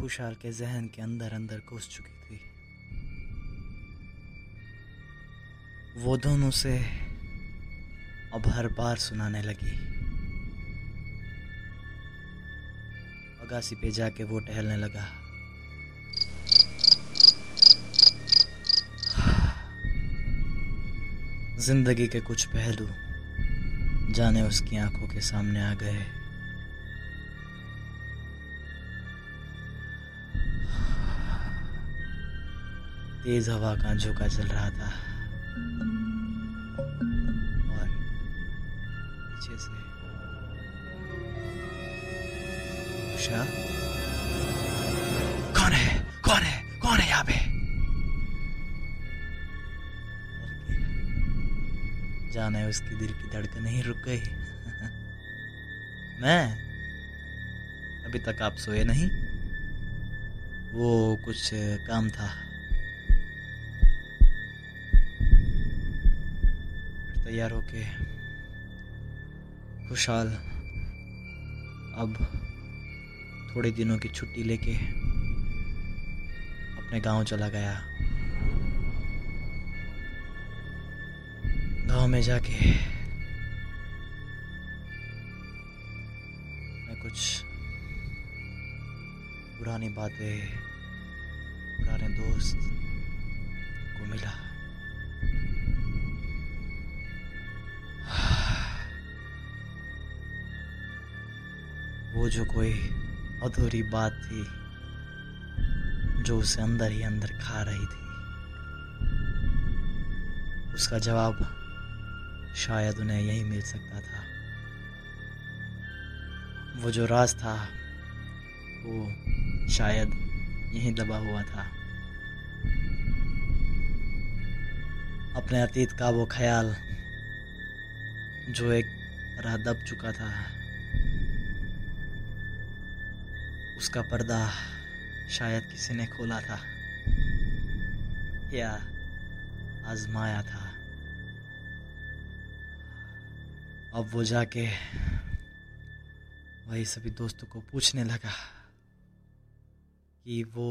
खुशहाल के जहन के अंदर अंदर घुस चुकी थी। वो दोनों से अब हर बार सुनाने लगी। अगासी पे जाके वो टहलने लगा। ज़िंदगी के कुछ पहलू जाने उसकी आँखों के सामने आ गए। तेज हवा का झोंका चल रहा था। और पीछे से उषा। कौन है? कौन है? कौन है यहाँ पे? जाने उसकी दिल की धड़कन ही रुक गई। मैं अभी तक आप सोए नहीं। वो कुछ काम था। तैयार होके खुशहाल अब थोड़े दिनों की छुट्टी लेके अपने गाँव चला गया। गाँव में जाके मैं कुछ पुरानी बातें, पुराने दोस्त को मिला। वो जो कोई अधूरी बात थी, जो उसे अंदर ही अंदर खा रही थी, उसका जवाब शायद उन्हें यही मिल सकता था। वो जो राज था, वो शायद यहीं दबा हुआ था। अपने अतीत का वो ख्याल जो एक तरह दब चुका था उसका पर्दा शायद किसी ने खोला था या आजमाया था। अब वो जाके वही सभी दोस्तों को पूछने लगा कि वो